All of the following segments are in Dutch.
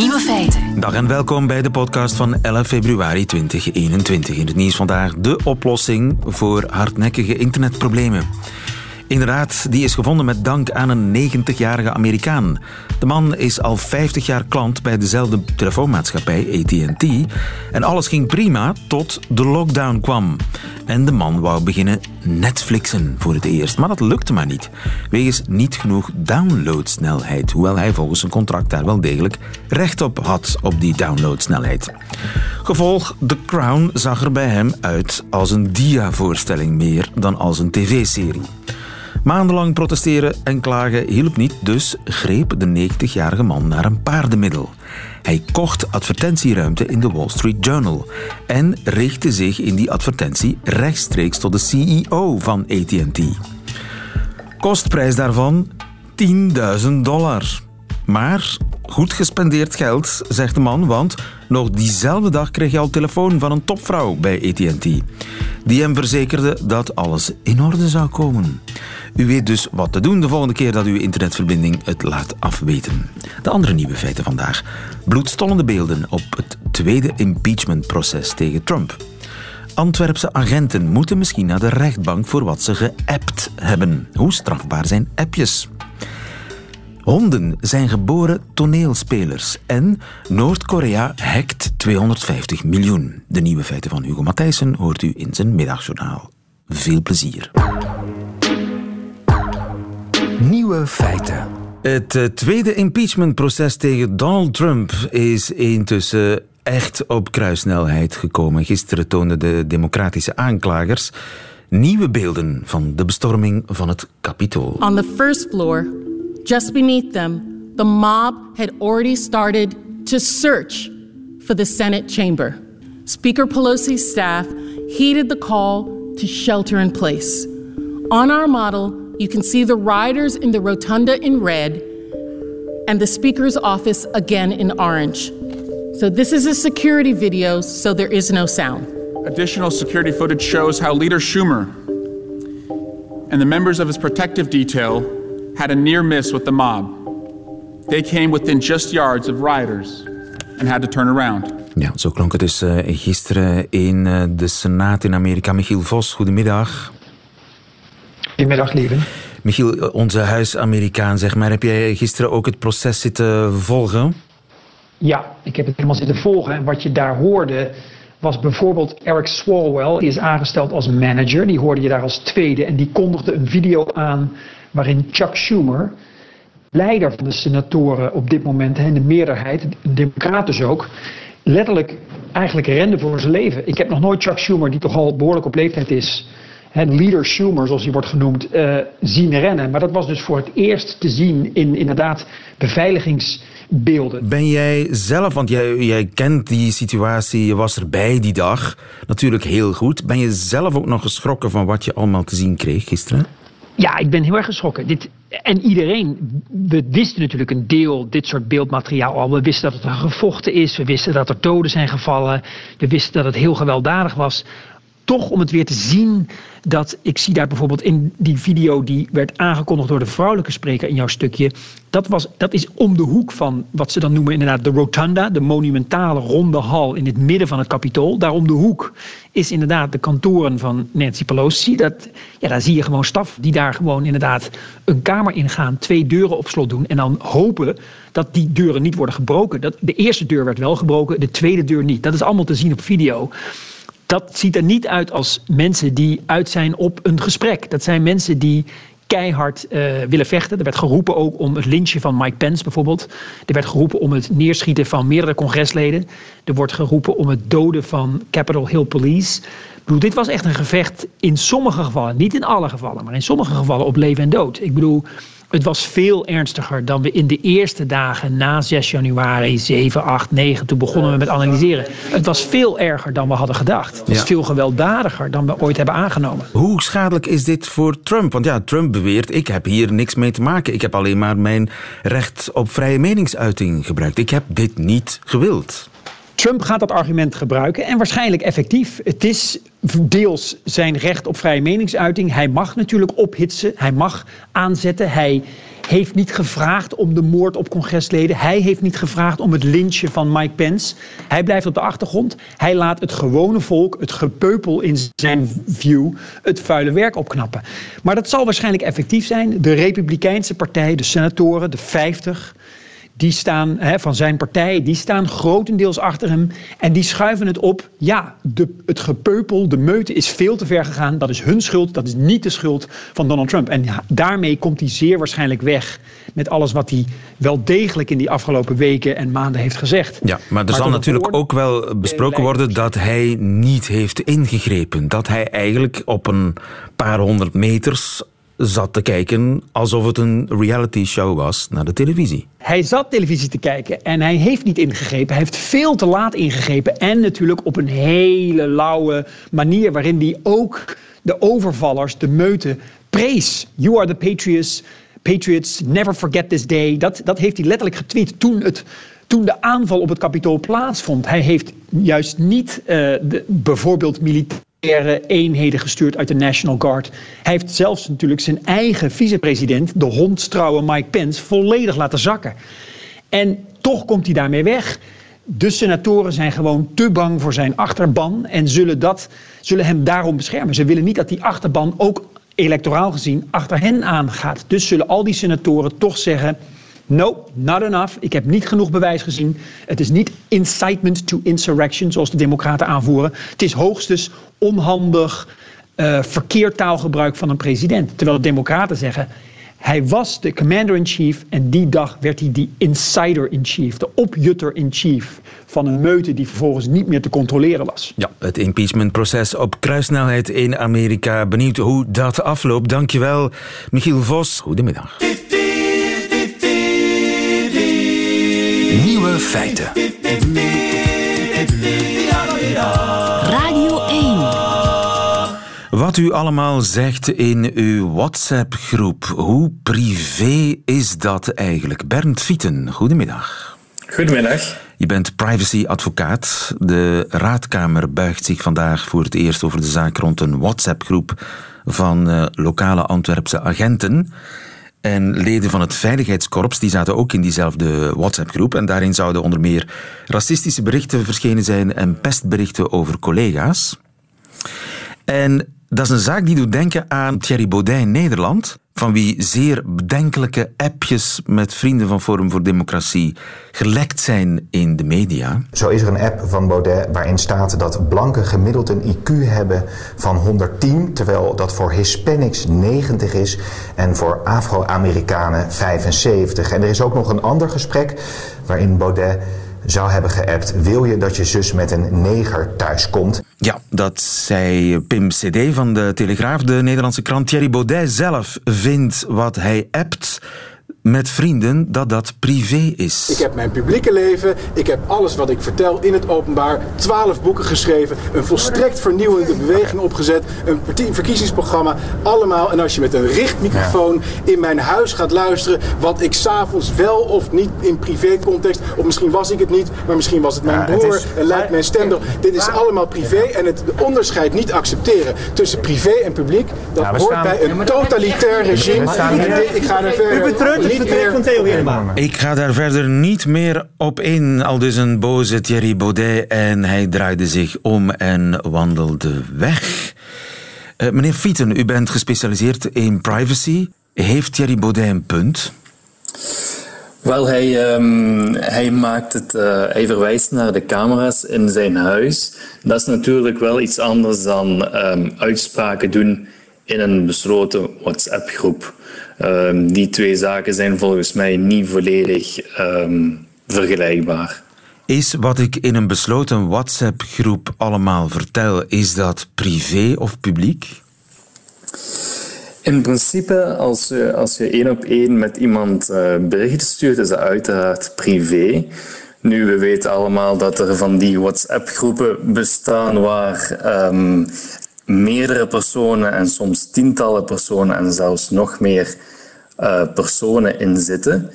Nieuwe feiten. Dag en welkom bij de podcast van 11 februari 2021. In het nieuws vandaag de oplossing voor hardnekkige internetproblemen. Inderdaad, die is gevonden met dank aan een 90-jarige Amerikaan. De man is al 50 jaar klant bij dezelfde telefoonmaatschappij, AT&T. En alles ging prima tot de lockdown kwam. En de man wou beginnen Netflixen voor het eerst. Maar dat lukte maar niet. Wegens niet genoeg downloadsnelheid. Hoewel hij volgens zijn contract daar wel degelijk recht op had, op die downloadsnelheid. Gevolg, The Crown zag er bij hem uit als een dia-voorstelling meer dan als een tv-serie. Maandenlang protesteren en klagen hielp niet, dus greep de 90-jarige man naar een paardenmiddel. Hij kocht advertentieruimte in de Wall Street Journal en richtte zich in die advertentie rechtstreeks tot de CEO van AT&T. Kostprijs daarvan 10.000 dollar. Maar goed gespendeerd geld, zegt de man, want nog diezelfde dag kreeg hij al telefoon van een topvrouw bij AT&T. Die hem verzekerde dat alles in orde zou komen. U weet dus wat te doen de volgende keer dat uw internetverbinding het laat afweten. De andere nieuwe feiten vandaag. Bloedstollende beelden op het tweede impeachmentproces tegen Trump. Antwerpse agenten moeten misschien naar de rechtbank voor wat ze geappt hebben. Hoe strafbaar zijn appjes? Honden zijn geboren toneelspelers en Noord-Korea hackt 250 miljoen. De nieuwe feiten van Hugo Matthijssen hoort u in zijn middagjournaal. Veel plezier. Nieuwe feiten. Het eh, tweede impeachmentproces tegen Donald Trump is intussen echt op kruissnelheid gekomen. Gisteren toonden de democratische aanklagers nieuwe beelden van de bestorming van het Capitool. On the first floor, just beneath them, the mob had already started to search for the Senate chamber. Speaker Pelosi's staff heeded the call to shelter in place. On our model, you can see the riders in the rotunda in red and the Speaker's office again in orange. So, this is a security video, so there is no sound. Additional security footage shows how Leader Schumer and the members of his protective detail had a near miss with the mob. They came within just yards of rioters and had to turn around. Ja, zo klonk het dus uh, gisteren in uh, de Senaat in Amerika. Michiel Vos, goedemiddag. Goedemiddag, lieve. Michiel, onze huis-Amerikaan, zeg maar. Heb jij gisteren ook het proces zitten volgen? Ja, ik heb het helemaal zitten volgen. En wat je daar hoorde was bijvoorbeeld Eric Swalwell. Die is aangesteld als manager. Die hoorde je daar als tweede. En die kondigde een video aan waarin Chuck Schumer, leider van de senatoren op dit moment, en de meerderheid, een democrat dus ook, letterlijk eigenlijk rende voor zijn leven. Ik heb nog nooit Chuck Schumer, die toch al behoorlijk op leeftijd is, leader Schumer, zoals hij wordt genoemd, uh, zien rennen. Maar dat was dus voor het eerst te zien in inderdaad beveiligingsbeelden. Ben jij zelf, want jij, jij kent die situatie, je was erbij die dag, natuurlijk heel goed. Ben je zelf ook nog geschrokken van wat je allemaal te zien kreeg gisteren? Ja, ik ben heel erg geschrokken. Dit, en iedereen, we wisten natuurlijk een deel dit soort beeldmateriaal al. We wisten dat het gevochten is, we wisten dat er doden zijn gevallen, we wisten dat het heel gewelddadig was toch om het weer te zien dat ik zie daar bijvoorbeeld in die video die werd aangekondigd door de vrouwelijke spreker in jouw stukje. Dat, was, dat is om de hoek van wat ze dan noemen inderdaad de rotunda, de monumentale ronde hal in het midden van het kapitool. Daar om de hoek is inderdaad de kantoren van Nancy Pelosi. Dat, ja, daar zie je gewoon staf die daar gewoon inderdaad een kamer ingaan, twee deuren op slot doen en dan hopen dat die deuren niet worden gebroken. Dat, de eerste deur werd wel gebroken, de tweede deur niet. Dat is allemaal te zien op video dat ziet er niet uit als mensen die uit zijn op een gesprek. Dat zijn mensen die keihard uh, willen vechten. Er werd geroepen ook om het lynchen van Mike Pence bijvoorbeeld. Er werd geroepen om het neerschieten van meerdere congresleden. Er wordt geroepen om het doden van Capitol Hill Police. Ik bedoel, dit was echt een gevecht in sommige gevallen, niet in alle gevallen, maar in sommige gevallen op leven en dood. Ik bedoel, het was veel ernstiger dan we in de eerste dagen na 6 januari 7, 8, 9, toen begonnen we met analyseren. Het was veel erger dan we hadden gedacht. Het was veel gewelddadiger dan we ooit hebben aangenomen. Hoe schadelijk is dit voor Trump? Want ja, Trump beweert, ik heb hier niks mee te maken. Ik heb alleen maar mijn recht op vrije meningsuiting gebruikt. Ik heb dit niet gewild. Trump gaat dat argument gebruiken en waarschijnlijk effectief. Het is deels zijn recht op vrije meningsuiting. Hij mag natuurlijk ophitsen, hij mag aanzetten. Hij heeft niet gevraagd om de moord op congresleden. Hij heeft niet gevraagd om het lynchen van Mike Pence. Hij blijft op de achtergrond. Hij laat het gewone volk, het gepeupel in zijn view, het vuile werk opknappen. Maar dat zal waarschijnlijk effectief zijn. De Republikeinse partij, de senatoren, de 50 die staan hè, van zijn partij, die staan grotendeels achter hem. En die schuiven het op. Ja, de, het gepeupel, de meute is veel te ver gegaan. Dat is hun schuld, dat is niet de schuld van Donald Trump. En daarmee komt hij zeer waarschijnlijk weg met alles wat hij wel degelijk in die afgelopen weken en maanden heeft gezegd. Ja, maar er zal natuurlijk ook wel besproken worden dat hij niet heeft ingegrepen. Dat hij eigenlijk op een paar honderd meters zat te kijken alsof het een reality show was naar de televisie. Hij zat televisie te kijken en hij heeft niet ingegrepen. Hij heeft veel te laat ingegrepen en natuurlijk op een hele lauwe manier waarin hij ook de overvallers, de meuten, prees. You are the patriots, patriots, never forget this day. Dat, dat heeft hij letterlijk getweet toen het toen de aanval op het kapitool plaatsvond. Hij heeft juist niet uh, de, bijvoorbeeld militair eenheden gestuurd uit de National Guard. Hij heeft zelfs natuurlijk zijn eigen vicepresident, de hondstrouwe Mike Pence, volledig laten zakken. En toch komt hij daarmee weg. De senatoren zijn gewoon te bang voor zijn achterban en zullen, dat, zullen hem daarom beschermen. Ze willen niet dat die achterban ook electoraal gezien achter hen aangaat. Dus zullen al die senatoren toch zeggen No, not enough. Ik heb niet genoeg bewijs gezien. Het is niet incitement to insurrection, zoals de Democraten aanvoeren. Het is hoogstens onhandig, uh, verkeerd taalgebruik van een president. Terwijl de Democraten zeggen. Hij was de commander-in-chief en die dag werd hij die insider-in-chief, de opjutter-in-chief van een meute die vervolgens niet meer te controleren was. Ja, het impeachmentproces op kruissnelheid in Amerika. Benieuwd hoe dat afloopt. Dankjewel, Michiel Vos. Goedemiddag. Nieuwe feiten. Radio 1. Wat u allemaal zegt in uw WhatsApp-groep. Hoe privé is dat eigenlijk? Bernd Vieten, goedemiddag. Goedemiddag. Je bent privacy-advocaat. De Raadkamer buigt zich vandaag voor het eerst over de zaak rond een WhatsApp-groep van uh, lokale Antwerpse agenten. En leden van het Veiligheidskorps die zaten ook in diezelfde WhatsApp-groep. En daarin zouden onder meer racistische berichten verschenen zijn en pestberichten over collega's. En dat is een zaak die doet denken aan Thierry Baudet in Nederland van wie zeer bedenkelijke appjes met vrienden van Forum voor Democratie gelekt zijn in de media. Zo is er een app van Baudet waarin staat dat blanken gemiddeld een IQ hebben van 110, terwijl dat voor Hispanics 90 is en voor Afro-Amerikanen 75. En er is ook nog een ander gesprek waarin Baudet zou hebben geappt: Wil je dat je zus met een neger thuiskomt? Ja, dat zei Pim CD van de Telegraaf, de Nederlandse krant. Thierry Baudet zelf vindt wat hij appt met vrienden dat dat privé is. Ik heb mijn publieke leven, ik heb alles wat ik vertel in het openbaar, twaalf boeken geschreven, een volstrekt vernieuwende beweging opgezet, een verkiezingsprogramma, allemaal. En als je met een richtmicrofoon in mijn huis gaat luisteren, wat ik s'avonds wel of niet in privécontext, of misschien was ik het niet, maar misschien was het mijn broer en lijkt mijn stem Dit is allemaal privé en het onderscheid niet accepteren tussen privé en publiek, dat hoort bij een totalitair regime. Ik ga er verder ik ga daar verder niet meer op in, al dus een boze Thierry Baudet. En hij draaide zich om en wandelde weg. Uh, meneer Fieten, u bent gespecialiseerd in privacy. Heeft Thierry Baudet een punt? Wel, hij, um, hij maakt het, uh, hij verwijst naar de camera's in zijn huis. Dat is natuurlijk wel iets anders dan um, uitspraken doen in een besloten WhatsApp-groep. Um, die twee zaken zijn volgens mij niet volledig um, vergelijkbaar. Is wat ik in een besloten WhatsApp-groep allemaal vertel, is dat privé of publiek? In principe, als je, als je één op één met iemand uh, berichten stuurt, is dat uiteraard privé. Nu, we weten allemaal dat er van die WhatsApp-groepen bestaan waar um, meerdere personen en soms tientallen personen en zelfs nog meer personen in zitten.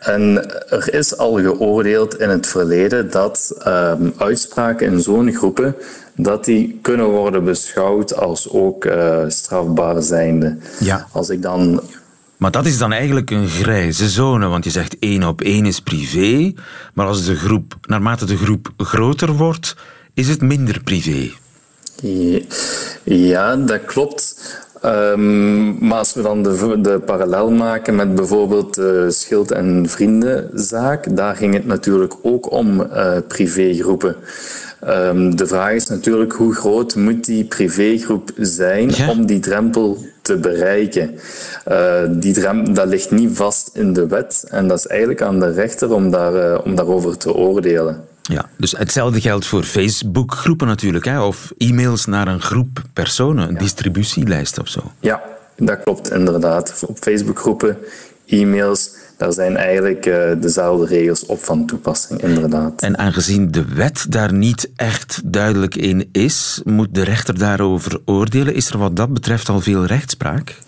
En er is al geoordeeld in het verleden dat um, uitspraken in zo'n groepen dat die kunnen worden beschouwd als ook uh, strafbaar zijnde. Ja. Als ik dan maar dat is dan eigenlijk een grijze zone, want je zegt één op één is privé, maar als de groep, naarmate de groep groter wordt, is het minder privé. Ja, dat klopt. Um, maar als we dan de, de parallel maken met bijvoorbeeld de schild- en vriendenzaak, daar ging het natuurlijk ook om uh, privégroepen. Um, de vraag is natuurlijk hoe groot moet die privégroep zijn ja. om die drempel te bereiken. Uh, die drempel, dat ligt niet vast in de wet en dat is eigenlijk aan de rechter om, daar, uh, om daarover te oordelen. Ja, dus hetzelfde geldt voor Facebook-groepen natuurlijk, hè? of e-mails naar een groep personen, een ja. distributielijst of zo. Ja, dat klopt inderdaad. Op Facebook-groepen, e-mails, daar zijn eigenlijk uh, dezelfde regels op van toepassing, inderdaad. En aangezien de wet daar niet echt duidelijk in is, moet de rechter daarover oordelen. Is er wat dat betreft al veel rechtspraak?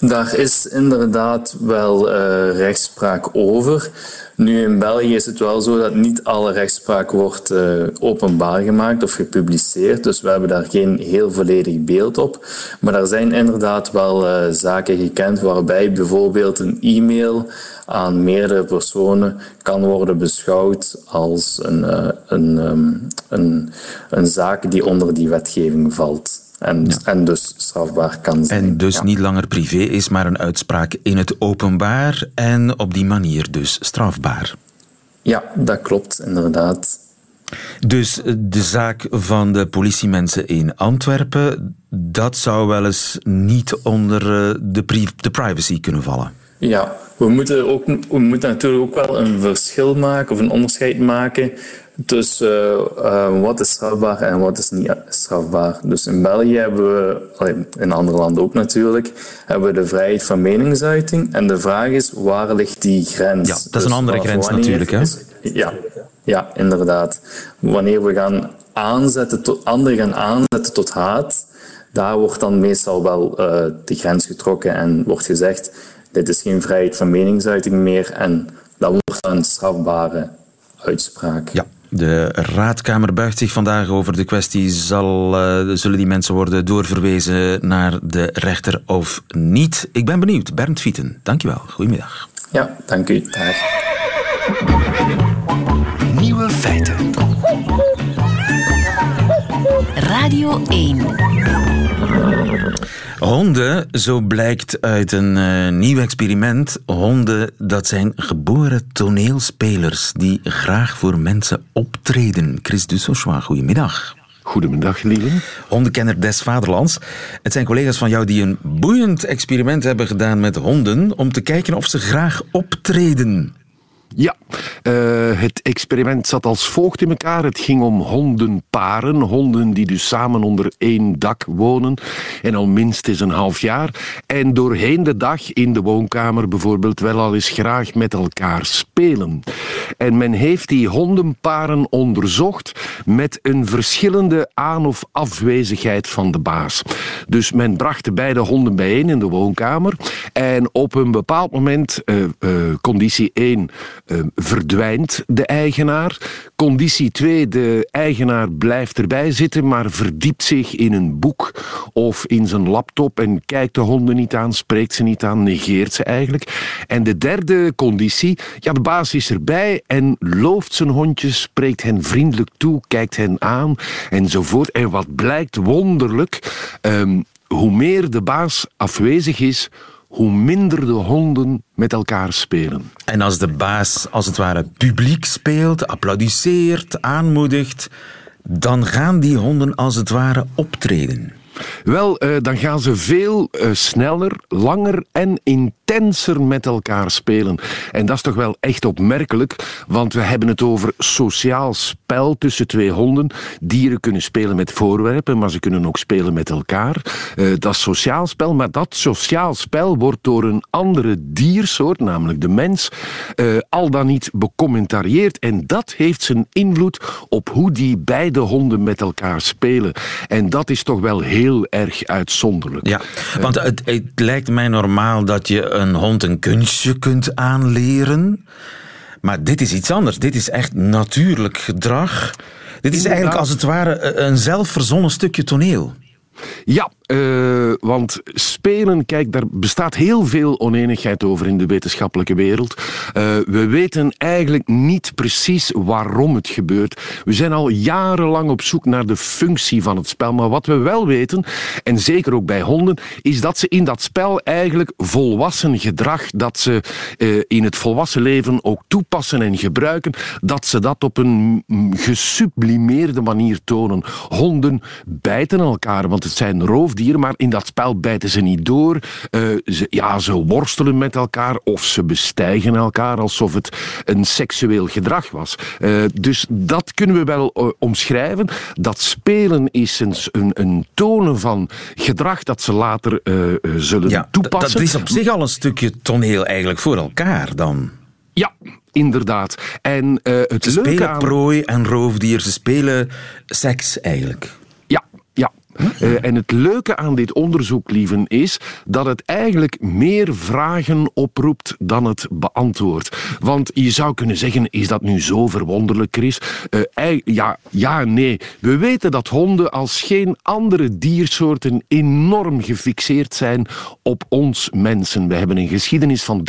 Daar is inderdaad wel uh, rechtspraak over. Nu in België is het wel zo dat niet alle rechtspraak wordt uh, openbaar gemaakt of gepubliceerd, dus we hebben daar geen heel volledig beeld op. Maar er zijn inderdaad wel zaken gekend waarbij bijvoorbeeld een e-mail aan meerdere personen kan worden beschouwd als een, uh, een, um, een, een zaak die onder die wetgeving valt. En, ja. en dus strafbaar kan zijn. En dus ja. niet langer privé is, maar een uitspraak in het openbaar en op die manier dus strafbaar. Ja, dat klopt, inderdaad. Dus de zaak van de politiemensen in Antwerpen, dat zou wel eens niet onder de, pri de privacy kunnen vallen. Ja, we moeten, ook, we moeten natuurlijk ook wel een verschil maken of een onderscheid maken tussen uh, uh, wat is strafbaar en wat is niet strafbaar. Dus in België hebben we, in andere landen ook natuurlijk, hebben we de vrijheid van meningsuiting. En de vraag is, waar ligt die grens? Ja, dat is dus een andere grens natuurlijk. Hè? Is, ja, ja, inderdaad. Wanneer we gaan aanzetten tot, anderen gaan aanzetten tot haat, daar wordt dan meestal wel uh, de grens getrokken en wordt gezegd, dit is geen vrijheid van meningsuiting meer en dat wordt een strafbare uitspraak. Ja. De raadkamer buigt zich vandaag over de kwestie: zal, uh, zullen die mensen worden doorverwezen naar de rechter of niet? Ik ben benieuwd. Bernd Vieten, dankjewel. Goedemiddag. Ja, dank u. Dag. Nieuwe feiten. Radio 1. Honden, zo blijkt uit een uh, nieuw experiment, honden dat zijn geboren toneelspelers die graag voor mensen optreden. Chris Dussauchois, goedemiddag. Goedemiddag, lieve. Hondenkenner des Vaderlands. Het zijn collega's van jou die een boeiend experiment hebben gedaan met honden om te kijken of ze graag optreden. Ja, uh, het experiment zat als volgt in elkaar. Het ging om hondenparen, honden die dus samen onder één dak wonen en al minstens een half jaar. En doorheen de dag in de woonkamer bijvoorbeeld wel al eens graag met elkaar spelen. En men heeft die hondenparen onderzocht met een verschillende aan- of afwezigheid van de baas. Dus men bracht de beide honden bijeen in de woonkamer en op een bepaald moment, uh, uh, conditie 1, uh, verdwijnt de eigenaar. Conditie 2, de eigenaar blijft erbij zitten, maar verdiept zich in een boek of in zijn laptop en kijkt de honden niet aan, spreekt ze niet aan, negeert ze eigenlijk. En de derde conditie, ja, de baas is erbij en looft zijn hondjes, spreekt hen vriendelijk toe, kijkt hen aan enzovoort. En wat blijkt wonderlijk, um, hoe meer de baas afwezig is, hoe minder de honden met elkaar spelen. En als de baas als het ware publiek speelt, applaudisseert, aanmoedigt, dan gaan die honden als het ware optreden. Wel, uh, dan gaan ze veel uh, sneller, langer en intenser met elkaar spelen. En dat is toch wel echt opmerkelijk, want we hebben het over sociaal spel tussen twee honden. Dieren kunnen spelen met voorwerpen, maar ze kunnen ook spelen met elkaar. Uh, dat is sociaal spel, maar dat sociaal spel wordt door een andere diersoort, namelijk de mens, al dan niet becommentarieerd. En dat heeft zijn invloed op hoe die beide honden met elkaar spelen. En dat is toch wel heel heel erg uitzonderlijk. Ja, want het, het lijkt mij normaal dat je een hond een kunstje kunt aanleren. Maar dit is iets anders. Dit is echt natuurlijk gedrag. Dit is eigenlijk als het ware een zelfverzonnen stukje toneel. Ja, uh, want spelen, kijk, daar bestaat heel veel oneenigheid over in de wetenschappelijke wereld. Uh, we weten eigenlijk niet precies waarom het gebeurt. We zijn al jarenlang op zoek naar de functie van het spel. Maar wat we wel weten, en zeker ook bij honden, is dat ze in dat spel eigenlijk volwassen gedrag, dat ze uh, in het volwassen leven ook toepassen en gebruiken, dat ze dat op een gesublimeerde manier tonen. Honden bijten elkaar, want het zijn roof dieren, maar in dat spel bijten ze niet door. Uh, ze, ja, ze worstelen met elkaar of ze bestijgen elkaar alsof het een seksueel gedrag was. Uh, dus dat kunnen we wel uh, omschrijven. Dat spelen is een, een, een, tonen van gedrag dat ze later zullen ja, toepassen. Dat is op zich al een stukje toneel eigenlijk voor elkaar dan. Ja, inderdaad. En het ze spelen prooi en roofdier, ze spelen seks eigenlijk. Uh, en het leuke aan dit onderzoek, lieven, is dat het eigenlijk meer vragen oproept dan het beantwoordt. Want je zou kunnen zeggen, is dat nu zo verwonderlijk, Chris? Uh, ja, ja, nee. We weten dat honden als geen andere diersoorten enorm gefixeerd zijn op ons mensen. We hebben een geschiedenis van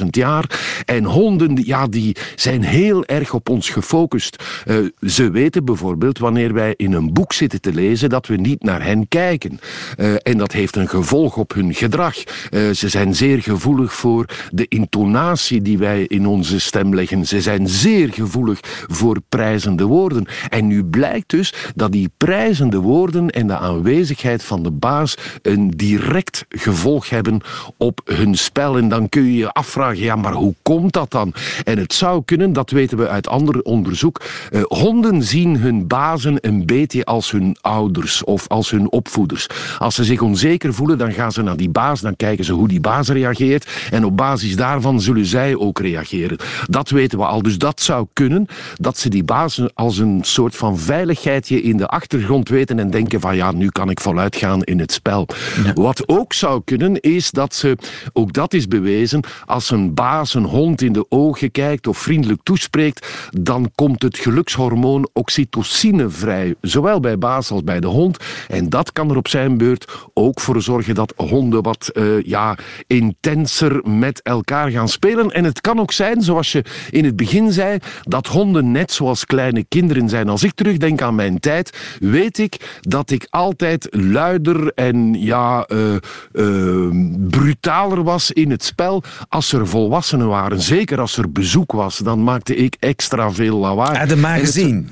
30.000 jaar en honden, ja, die zijn heel erg op ons gefocust. Uh, ze weten bijvoorbeeld wanneer wij in een boek zitten te lezen dat we niet naar hen kijken. Uh, en dat heeft een gevolg op hun gedrag. Uh, ze zijn zeer gevoelig voor de intonatie die wij in onze stem leggen. Ze zijn zeer gevoelig voor prijzende woorden. En nu blijkt dus dat die prijzende woorden en de aanwezigheid van de baas een direct gevolg hebben op hun spel. En dan kun je je afvragen, ja, maar hoe komt dat dan? En het zou kunnen, dat weten we uit ander onderzoek, uh, honden zien hun bazen een beetje als hun ouders of als hun opvoeders. Als ze zich onzeker voelen, dan gaan ze naar die baas, dan kijken ze hoe die baas reageert en op basis daarvan zullen zij ook reageren. Dat weten we al, dus dat zou kunnen dat ze die baas als een soort van veiligheidje in de achtergrond weten en denken van ja, nu kan ik voluit gaan in het spel. Ja. Wat ook zou kunnen is dat ze, ook dat is bewezen, als een baas een hond in de ogen kijkt of vriendelijk toespreekt, dan komt het gelukshormoon oxytocine vrij, zowel bij baas als bij de hond. En dat kan er op zijn beurt ook voor zorgen dat honden wat uh, ja, intenser met elkaar gaan spelen. En het kan ook zijn, zoals je in het begin zei, dat honden net zoals kleine kinderen zijn. Als ik terugdenk aan mijn tijd, weet ik dat ik altijd luider en ja, uh, uh, brutaler was in het spel als er volwassenen waren. Zeker als er bezoek was, dan maakte ik extra veel lawaai. Had de magazine.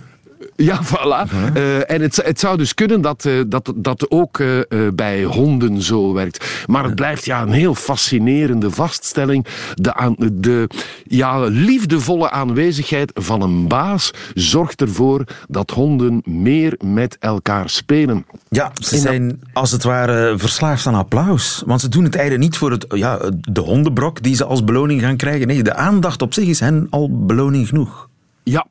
Ja, voilà. Uh, en het, het, zou dus kunnen dat uh, dat, dat ook uh, bij honden zo werkt. Maar het blijft ja, een heel fascinerende vaststelling. De, aan, de ja, liefdevolle aanwezigheid van een baas zorgt ervoor dat honden meer met elkaar spelen. Ja, ze zijn als het ware verslaafd aan applaus. Want ze doen het eigenlijk niet voor het, ja, de hondenbrok die ze als beloning gaan krijgen. Nee, de aandacht op zich is hen al beloning genoeg. Ja,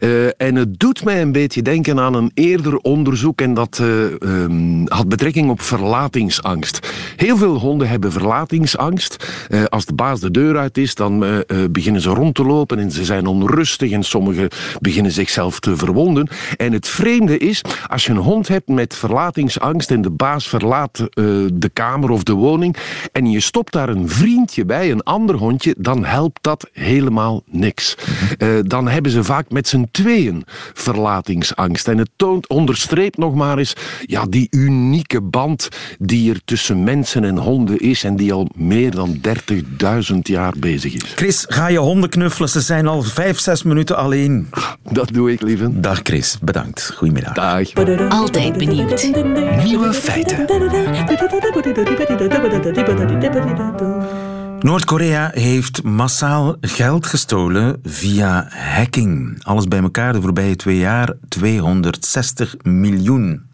uh, en het doet mij een beetje denken aan een eerder onderzoek en dat uh, um, had betrekking op verlatingsangst. Heel veel honden hebben verlatingsangst. Uh, als de baas de deur uit is, dan beginnen ze rond te lopen en ze zijn onrustig en sommigen beginnen zichzelf te verwonden. En het vreemde is, als je een hond hebt met verlatingsangst en de baas verlaat de kamer of de woning en je stopt daar een vriendje bij, een ander hondje, dan helpt dat helemaal niks. dan hebben ze vaak met met z'n tweeën verlatingsangst. En het toont, onderstreept nog maar eens ja, die unieke band die er tussen mensen en honden is en die al meer dan 30.000 jaar bezig is. Chris, ga je honden knuffelen? Ze zijn al vijf, zes minuten alleen. Dat doe ik, lieve. Dag Chris, bedankt. Goedemiddag. Dag. Altijd benieuwd. Nieuwe feiten. Noord-Korea heeft massaal geld gestolen via hacking. Alles bij elkaar de voorbije twee jaar 260 miljoen.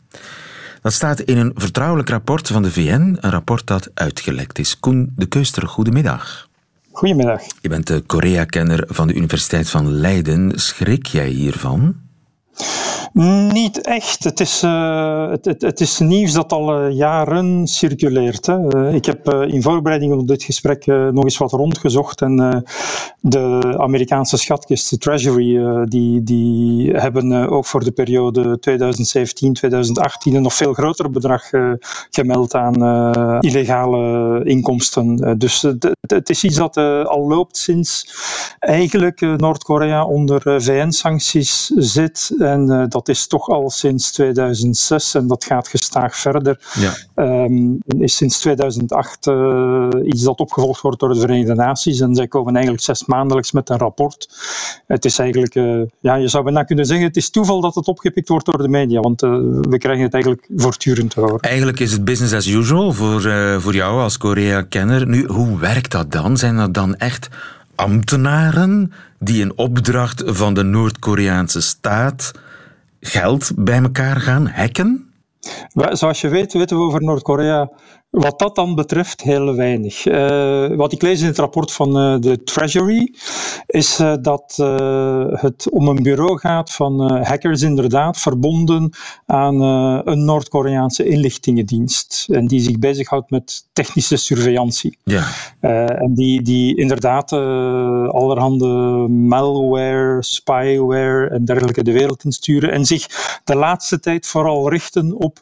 Dat staat in een vertrouwelijk rapport van de VN, een rapport dat uitgelekt is. Koen de Keuster, goedemiddag. Goedemiddag. Je bent de Korea-kenner van de Universiteit van Leiden. Schrik jij hiervan? Niet echt. Het is, uh, het, het, is nieuws dat al uh, jaren circuleert. Hè. Uh, ik heb in voorbereiding op dit gesprek nog eens wat rondgezocht. En de Amerikaanse schatkist, de Treasury, die, die hebben ook voor de periode 2017-2018 een nog veel groter bedrag gemeld aan illegale inkomsten. dus het is iets dat al loopt sinds eigenlijk Noord-Korea onder VN-sancties zit. En dat is toch al sinds 2006 en dat gaat gestaag verder. Ja. Um, is sinds 2008 uh, eh, iets dat opgevolgd wordt door de Verenigde Naties en zij komen eigenlijk zes maandelijks met een rapport. Het is eigenlijk, uh, ja, je zou bijna kunnen zeggen, het is toeval dat het opgepikt wordt door de media, want we krijgen het eigenlijk voortdurend te horen. Eigenlijk is het business as usual voor, voor jou als Korea-kenner. Nu, hoe werkt dat dan? Zijn dat dan echt ambtenaren die in opdracht van de Noord-Koreaanse staat geld bij elkaar gaan hacken? Zoals je weet, weten we over Noord-Korea wat dat dan betreft heel weinig. Uh, wat ik lees in het rapport van uh, de Treasury is uh, dat het om een bureau gaat van hackers inderdaad verbonden aan een Noord-Koreaanse inlichtingendienst en die zich bezighoudt met technische surveillantie. Ja. en die, die inderdaad allerhande malware, spyware en dergelijke de wereld insturen en zich de laatste tijd vooral richten op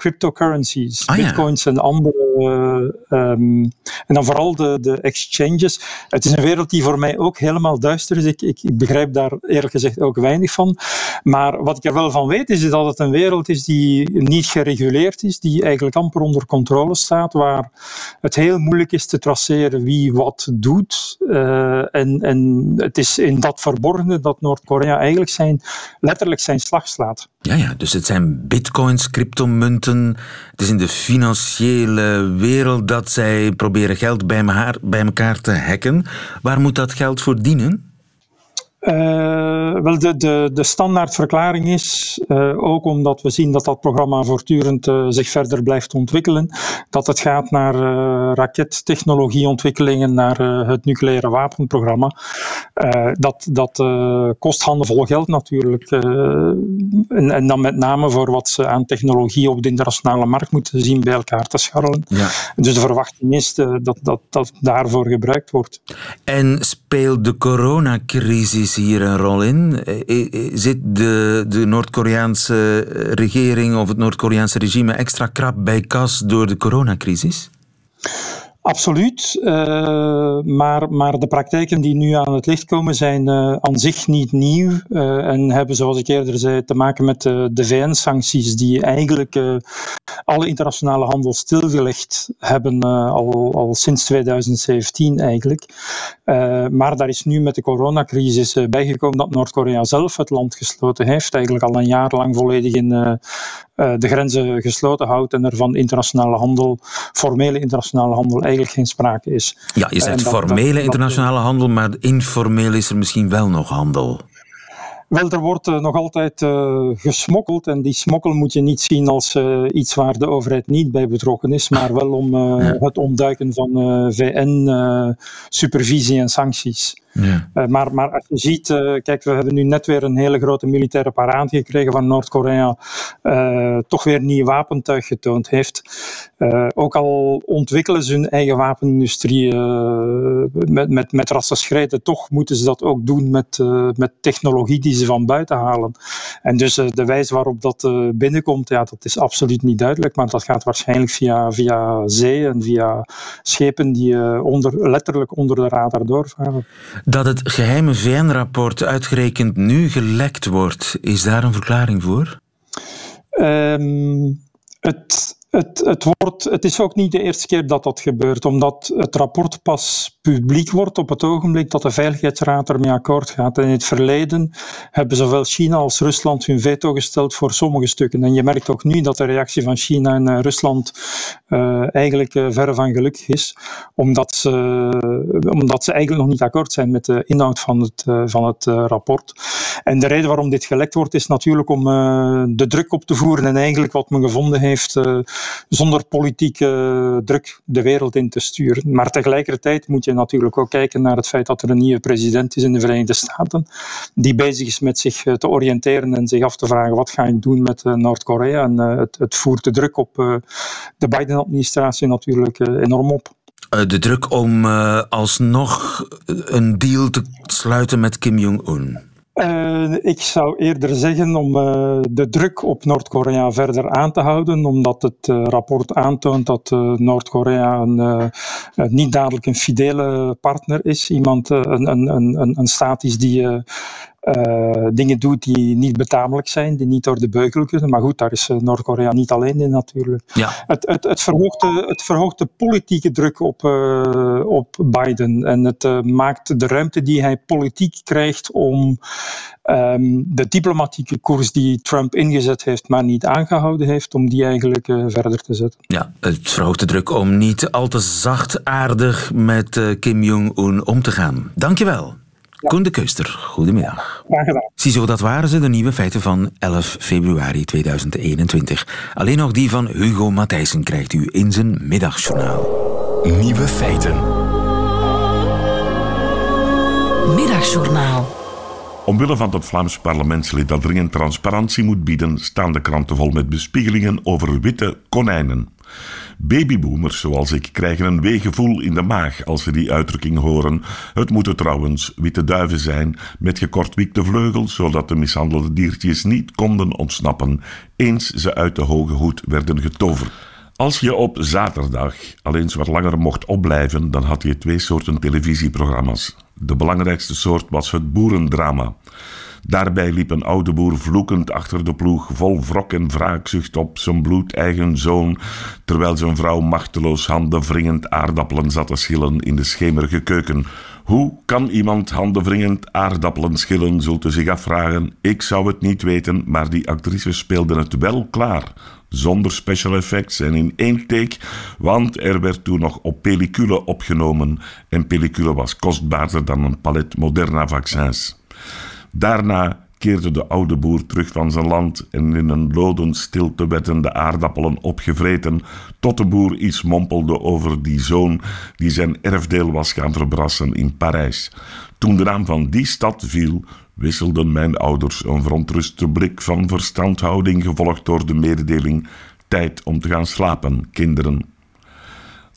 cryptocurrencies, ah, bitcoins en andere. Um, en dan vooral de, de exchanges. Het is een wereld die voor mij ook helemaal duister is. Ik, ik, ik, begrijp daar eerlijk gezegd ook weinig van. Maar wat ik er wel van weet, is dat het een wereld is die niet gereguleerd is, die eigenlijk amper onder controle staat, waar het heel moeilijk is te traceren wie wat doet. Uh, en, en het is in dat verborgene dat Noord-Korea eigenlijk zijn, letterlijk zijn slag slaat. Ja, ja, dus het zijn bitcoins, cryptomunten. Het is in de financiële wereld dat zij proberen geld bij, elkaar, bij elkaar te hacken. Waar moet dat geld voor dienen? Uh, wel, de, de, de standaardverklaring is, uh, ook omdat we zien dat dat programma voortdurend uh, zich verder blijft ontwikkelen, dat het gaat naar rakettechnologieontwikkelingen, naar het nucleaire wapenprogramma. dat dat kost handenvol geld natuurlijk. En, en, dan met name voor wat ze aan technologie op de internationale markt moeten zien bij elkaar te scharrelen. Ja. Dus de verwachting is dat, dat dat daarvoor gebruikt wordt. En speelt de coronacrisis hier een rol in? Eh, eh, zit de, de Noord-Koreaanse regering of het Noord-Koreaanse regime extra krap bij kas door de coronacrisis? Absoluut, uh, maar, maar de praktijken die nu aan het licht komen zijn uh, aan zich niet nieuw uh, en hebben, zoals ik eerder zei, te maken met de VN-sancties die eigenlijk alle internationale handel stilgelegd hebben al, al sinds 2017 eigenlijk. maar daar is nu met de coronacrisis bijgekomen dat Noord-Korea zelf het land gesloten heeft, eigenlijk al een jaar lang volledig in de grenzen gesloten houdt en er van internationale handel, formele internationale handel eigenlijk geen sprake is. Ja, je zegt formele internationale handel, maar informeel is er misschien wel nog handel. Wel, er wordt uh, nog altijd uh, gesmokkeld en die smokkel moet je niet zien als uh, iets waar de overheid niet bij betrokken is, maar wel om ja. het ontduiken van VN-supervisie en sancties. Ja. Uh, maar, maar als je ziet, uh, kijk, we hebben nu net weer een hele grote militaire parade gekregen van Noord-Korea, uh, toch weer nieuw wapentuig getoond heeft. ook al ontwikkelen ze hun eigen wapenindustrie met, met, met toch moeten ze dat ook doen met, met technologie die ze van buiten halen. En dus de wijze waarop dat binnenkomt, ja, dat is absoluut niet duidelijk, maar dat gaat waarschijnlijk via, via zee en via schepen die onder, letterlijk onder de radar doorvaren. Dat het geheime VN-rapport uitgerekend nu gelekt wordt, is daar een verklaring voor? Um, het het, het, wordt, het is ook niet de eerste keer dat dat gebeurt, omdat het rapport pas publiek wordt op het ogenblik dat de Veiligheidsraad ermee akkoord gaat. En in het verleden hebben zowel China als Rusland hun veto gesteld voor sommige stukken. En je merkt ook nu dat de reactie van China en uh, Rusland uh, eigenlijk uh, verre van gelukkig is, omdat ze, omdat ze eigenlijk nog niet akkoord zijn met de inhoud van het, van het rapport. En de reden waarom dit gelekt wordt, is natuurlijk om de druk op te voeren en eigenlijk wat men gevonden heeft zonder politieke druk de wereld in te sturen. Maar tegelijkertijd moet je natuurlijk ook kijken naar het feit dat er een nieuwe president is in de Verenigde Staten, die bezig is met zich te oriënteren en zich af te vragen wat ga ik doen met Noord-Korea. En het, het, voert de druk op de Biden-administratie natuurlijk enorm op. De druk om alsnog een deal te sluiten met Kim Jong-un. Uh, ik zou eerder zeggen om uh, de druk op Noord-Korea verder aan te houden, omdat het uh, rapport aantoont dat Noord-Korea niet dadelijk een fidele partner is. Iemand, een, een, een, een staat is die uh, dingen doet die niet betamelijk zijn, die niet door de beugel kunnen. Maar goed, daar is Noord-Korea niet alleen in natuurlijk. Ja. Het, het, het, verhoogt de, het verhoogt de politieke druk op, uh, op Biden en het uh, maakt de ruimte die hij politiek krijgt om um, de diplomatieke koers die Trump ingezet heeft, maar niet aangehouden heeft, om die eigenlijk verder te zetten. Ja, het verhoogt de druk om niet al te zachtaardig met Kim Jong-un om te gaan. Dankjewel. Ja. Koen de Keuster, goedemiddag. Graag gedaan. Ziezo, dat waren ze, de nieuwe feiten van 11 februari 2021. Alleen nog die van Hugo Matthijssen krijgt u in zijn middagjournaal. Nieuwe feiten. Middagjournaal. Omwille van het Vlaams parlementslid dat dringend transparantie moet bieden, staan de kranten vol met bespiegelingen over witte konijnen. Babyboomers zoals ik krijgen een weegevoel in de maag als ze die uitdrukking horen. Het moeten trouwens witte duiven zijn met gekortwiekte vleugels, zodat de mishandelde diertjes niet konden ontsnappen eens ze uit de hoge hoed werden getoverd. Als je op zaterdag al eens wat langer mocht opblijven, dan had je twee soorten televisieprogramma's. De belangrijkste soort was het boerendrama. Daarbij liep een oude boer vloekend achter de ploeg, vol wrok en wraakzucht op zijn bloedeigen zoon, terwijl zijn vrouw machteloos handenwringend aardappelen zat te schillen in de schemerige keuken. Hoe kan iemand handenwringend aardappelen schillen, zult u zich afvragen. Ik zou het niet weten, maar die actrice speelde het wel klaar. Zonder special effects en in één take, want er werd toen nog op pellicule opgenomen. En pellicule was kostbaarder dan een palet Moderna vaccins. Daarna keerde de oude boer terug van zijn land en in een loden stilte werden de aardappelen opgevreten, tot de boer iets mompelde over die zoon die zijn erfdeel was gaan verbrassen in Parijs. Toen de naam van die stad viel, wisselden mijn ouders een verontruste blik van verstandhouding, gevolgd door de mededeling: tijd om te gaan slapen, kinderen.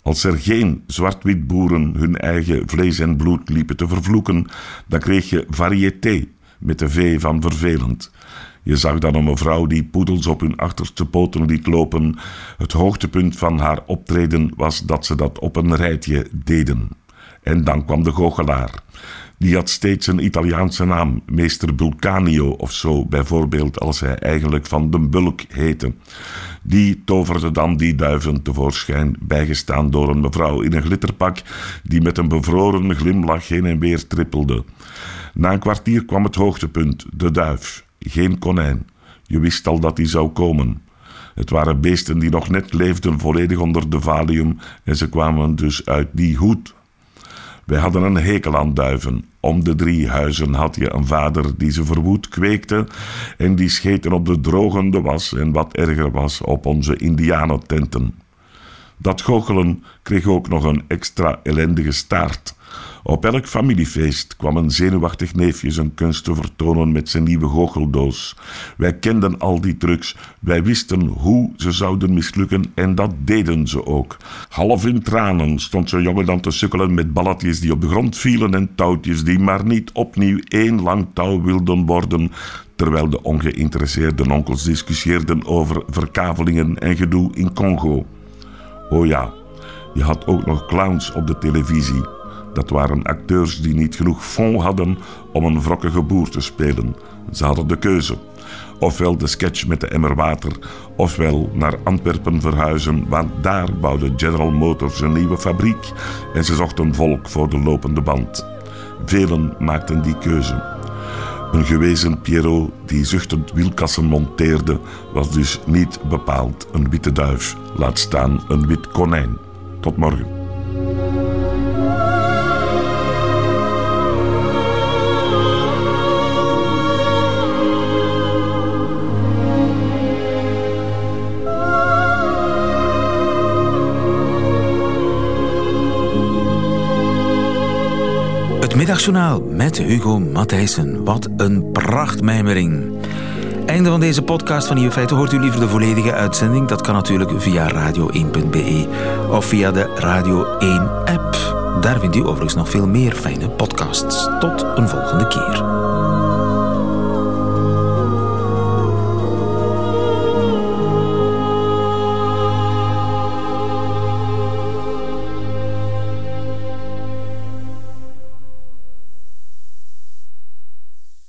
Als er geen zwart-wit boeren hun eigen vlees en bloed liepen te vervloeken, dan kreeg je variété met de V van vervelend. Je zag dan een mevrouw die poedels op hun achterste poten liet lopen. Het hoogtepunt van haar optreden was dat ze dat op een rijtje deden. En dan kwam de goochelaar. Die had steeds een Italiaanse naam, meester Bulcanio of zo, bijvoorbeeld als hij eigenlijk van de Bulk heette. Die toverde dan die duiven tevoorschijn, bijgestaan door een mevrouw in een glitterpak, die met een bevroren glimlach heen en weer trippelde. Na een kwartier kwam het hoogtepunt, de duif. Geen konijn. Je wist al dat die zou komen. Het waren beesten die nog net leefden volledig onder de valium en ze kwamen dus uit die hoed. Wij hadden een hekel aan duiven. Om de drie huizen had je een vader die ze verwoed kweekte en die scheten op de drogende was en wat erger was op onze indianententen. Dat goochelen kreeg ook nog een extra ellendige staart. Op elk familiefeest kwam een zenuwachtig neefje zijn kunst te vertonen met zijn nieuwe goocheldoos. Wij kenden al die trucs, wij wisten hoe ze zouden mislukken en dat deden ze ook. Half in tranen stond zo'n jongen dan te sukkelen met balletjes die op de grond vielen en touwtjes die maar niet opnieuw één lang touw wilden worden, terwijl de ongeïnteresseerde onkels discussieerden over verkavelingen en gedoe in Congo. Oh ja, je had ook nog clowns op de televisie. Dat waren acteurs die niet genoeg fond hadden om een wrokkige boer te spelen. Ze hadden de keuze. Ofwel de sketch met de emmer water, ofwel naar Antwerpen verhuizen, want daar bouwde General Motors een nieuwe fabriek en ze zochten volk voor de lopende band. Velen maakten die keuze. Een gewezen Pierrot die zuchtend wielkassen monteerde, was dus niet bepaald een witte duif, laat staan een wit konijn. Tot morgen. Middagjournaal met Hugo Matthijssen. Wat een prachtmijmering. Einde van deze podcast van Nieuwe Feiten. Hoort u liever de volledige uitzending? Dat kan natuurlijk via radio1.be of via de Radio 1 app. Daar vindt u overigens nog veel meer fijne podcasts. Tot een volgende keer.